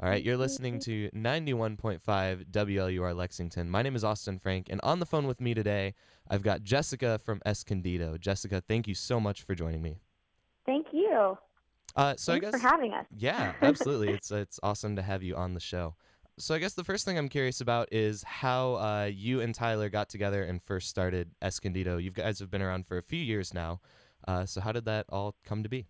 All right, you're listening to 91.5 WLUR Lexington. My name is Austin Frank, and on the phone with me today, I've got Jessica from Escondido. Jessica, thank you so much for joining me. Thank you. Uh, so Thanks I guess for having us. yeah, absolutely. it's it's awesome to have you on the show. So I guess the first thing I'm curious about is how uh, you and Tyler got together and first started Escondido. You guys have been around for a few years now. Uh, so how did that all come to be?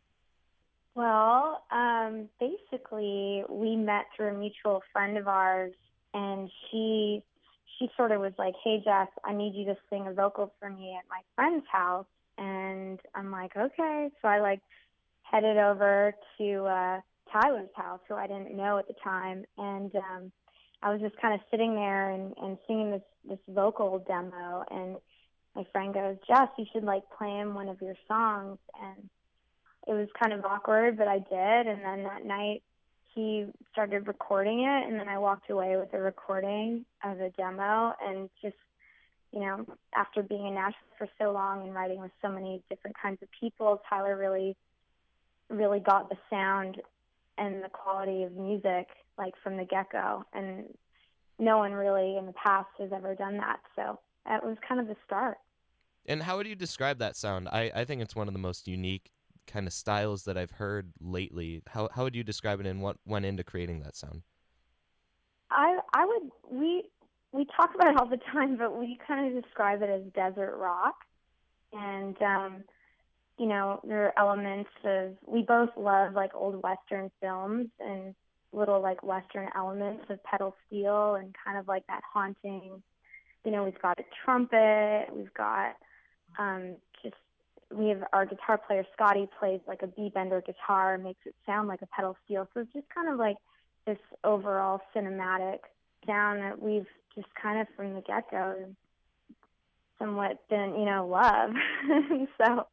Well, um, basically, we met through a mutual friend of ours, and she she sort of was like, "Hey, Jess, I need you to sing a vocal for me at my friend's house." And I'm like, "Okay." So I like headed over to uh, Tyler's house, who I didn't know at the time, and um, I was just kind of sitting there and, and singing this this vocal demo, and my friend goes, "Jess, you should like play him one of your songs," and it was kind of awkward, but I did. And then that night he started recording it, and then I walked away with a recording of a demo. And just, you know, after being in Nashville for so long and writing with so many different kinds of people, Tyler really, really got the sound and the quality of music like from the get go. And no one really in the past has ever done that. So that was kind of the start. And how would you describe that sound? I, I think it's one of the most unique kind of styles that I've heard lately. How how would you describe it and what went into creating that sound? I I would we we talk about it all the time, but we kind of describe it as desert rock, and um, you know there are elements of we both love like old western films and little like western elements of pedal steel and kind of like that haunting. You know, we've got a trumpet, we've got um, just we have our guitar player Scotty plays like a B bender guitar makes it sound like a pedal steel. So it's just kind of like this overall cinematic sound that we've just kind of from the get go somewhat been, you know, love. so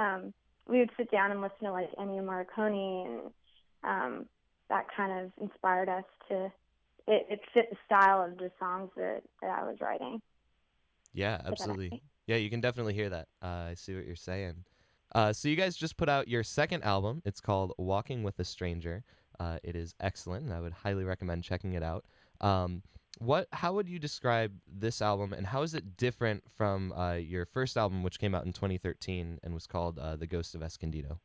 um we would sit down and listen to like Ennio Morricone and um that kind of inspired us to it, it fit the style of the songs that, that I was writing. Yeah, absolutely. Yeah, you can definitely hear that. Uh, I see what you're saying. Uh, so you guys just put out your second album. It's called Walking with a Stranger. Uh, it is excellent, I would highly recommend checking it out. Um, what? How would you describe this album, and how is it different from uh, your first album, which came out in 2013 and was called uh, "The Ghost of Escondido"?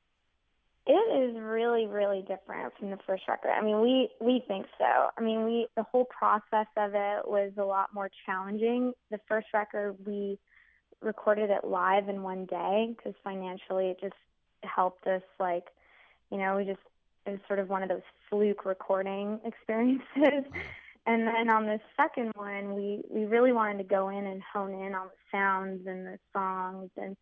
It is really, really different from the first record. I mean, we we think so. I mean, we the whole process of it was a lot more challenging. The first record we recorded it live in one day because financially it just helped us like you know we just it was sort of one of those fluke recording experiences. And then on the second one we we really wanted to go in and hone in on the sounds and the songs and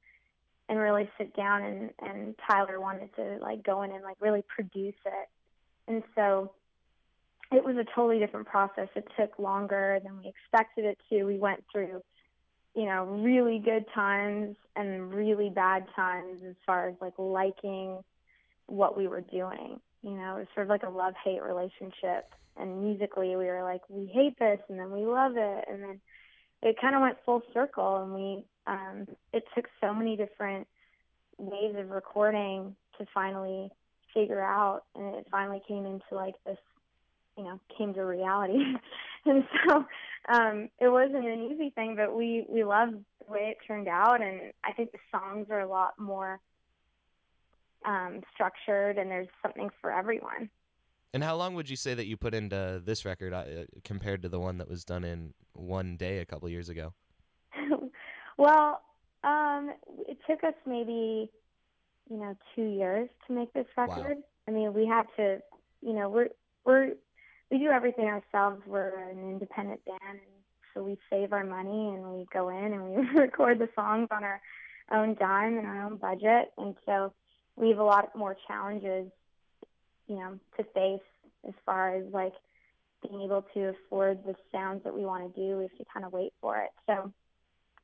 and really sit down and and Tyler wanted to like go in and like really produce it. And so it was a totally different process. It took longer than we expected it to. We went through you know, really good times and really bad times as far as like liking what we were doing. You know, it was sort of like a love hate relationship. And musically, we were like, we hate this, and then we love it, and then it kind of went full circle. And we, um, it took so many different ways of recording to finally figure out, and it finally came into like this you know came to reality and so um it wasn't an easy thing but we we loved the way it turned out and i think the songs are a lot more um structured and there's something for everyone. And how long would you say that you put into this record uh, compared to the one that was done in one day a couple years ago? Well um it took us maybe you know two years to make this record. Wow. i mean we had to you know we're we're we do everything ourselves. We're an independent band, and so we save our money and we go in and we record the songs on our own dime and our own budget. And so we have a lot more challenges, you know, to face as far as like being able to afford the sounds that we want to do. We have to kind of wait for it. So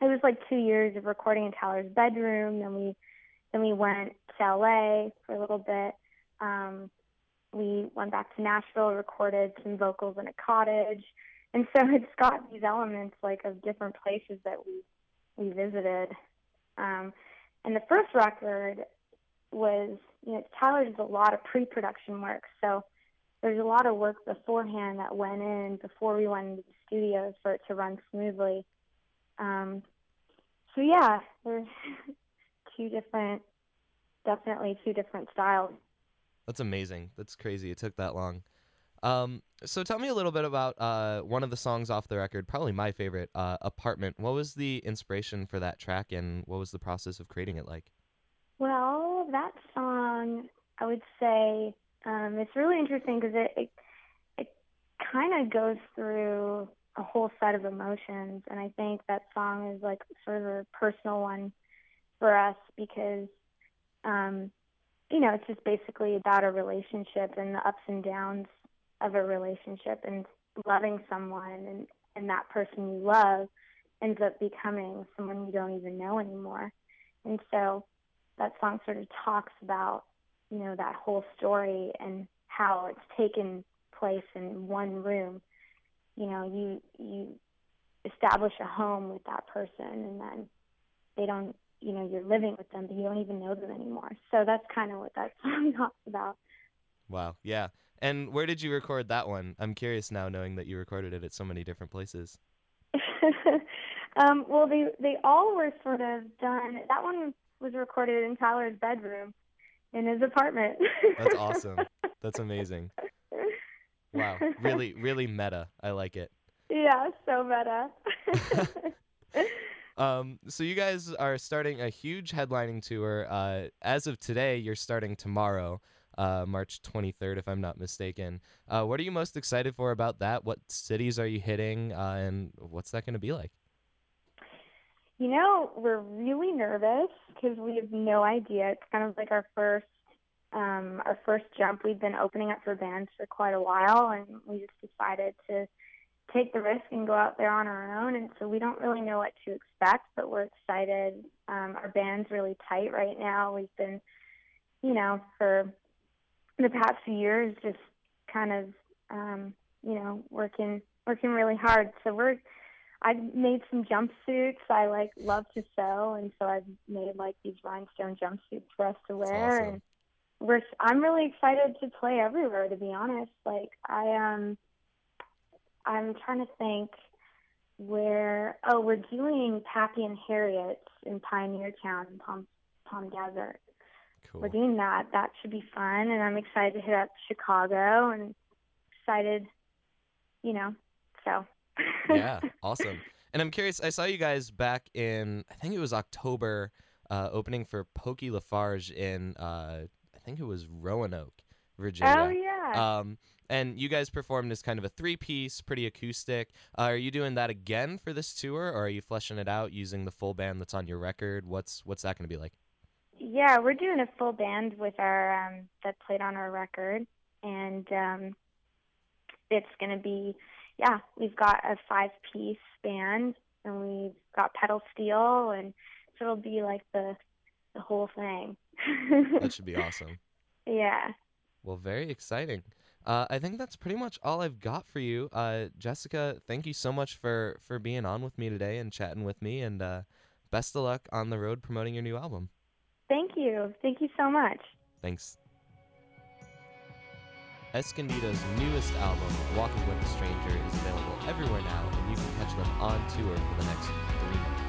it was like two years of recording in Tyler's bedroom. Then we then we went to LA for a little bit. Um, we went back to Nashville, recorded some vocals in a cottage, and so it's got these elements like of different places that we we visited. Um, and the first record was, you know, Tyler does a lot of pre-production work, so there's a lot of work beforehand that went in before we went into the studios for it to run smoothly. Um, so yeah, there's two different, definitely two different styles. That's amazing. That's crazy. It took that long. Um, so tell me a little bit about uh, one of the songs off the record, probably my favorite, uh, "Apartment." What was the inspiration for that track, and what was the process of creating it like? Well, that song, I would say, um, it's really interesting because it it, it kind of goes through a whole set of emotions, and I think that song is like sort of a personal one for us because, um, you know, it's just basically about a relationship and the ups and downs of a relationship and loving someone and and that person you love ends up becoming someone you don't even know anymore. And so that song sort of talks about, you know, that whole story and how it's taken place in one room. You know, you you establish a home with that person and then they don't you know, you're living with them but you don't even know them anymore. So that's kind of what that song talks about. Wow. Yeah. And where did you record that one? I'm curious now, knowing that you recorded it at so many different places. um, well, they they all were sort of done. That one was recorded in Tyler's bedroom, in his apartment. That's awesome. That's amazing. Wow, really, really meta. I like it. Yeah, so meta. Um, so you guys are starting a huge headlining tour. Uh, as of today, you're starting tomorrow uh, March 23rd, if I'm not mistaken. Uh, what are you most excited for about that? What cities are you hitting, uh, and what's that going to be like? You know, we're really nervous because we have no idea. It's kind of like our first um, our first jump. We've been opening up for bands for quite a while, and we just decided to take the risk and go out there on our own. And so we don't really know what to expect, but we're excited. Um, our band's really tight right now. We've been, you know, for the past few years just kind of um, you know working working really hard. So we're I've made some jumpsuits. I like love to sew, and so I've made like these rhinestone jumpsuits for us to wear. awesome. And we're I'm really excited to play everywhere. To be honest, like I um I'm trying to think where oh we're doing Pappy and Harriet's in Pioneer Town in Palm Palm Desert. Cool. We're doing that. That should be fun, and I'm excited to hit up Chicago and excited, you know. So. yeah, awesome. And I'm curious. I saw you guys back in I think it was October, uh, opening for Pokey Lafarge in uh, I think it was Roanoke, Virginia. Oh yeah. Um, and you guys performed as kind of a three-piece, pretty acoustic. Uh, are you doing that again for this tour, or are you fleshing it out using the full band that's on your record? What's what's that going to be like? Yeah, we're doing a full band with our um, that played on our record, and um, it's going to be yeah. We've got a five-piece band, and we've got pedal steel, and so it'll be like the the whole thing. that should be awesome. Yeah. Well, very exciting. Uh, I think that's pretty much all I've got for you, uh, Jessica. Thank you so much for for being on with me today and chatting with me, and uh, best of luck on the road promoting your new album. Thank you. Thank you so much. Thanks. Escondido's newest album, Walking with a Stranger, is available everywhere now, and you can catch them on tour for the next three months.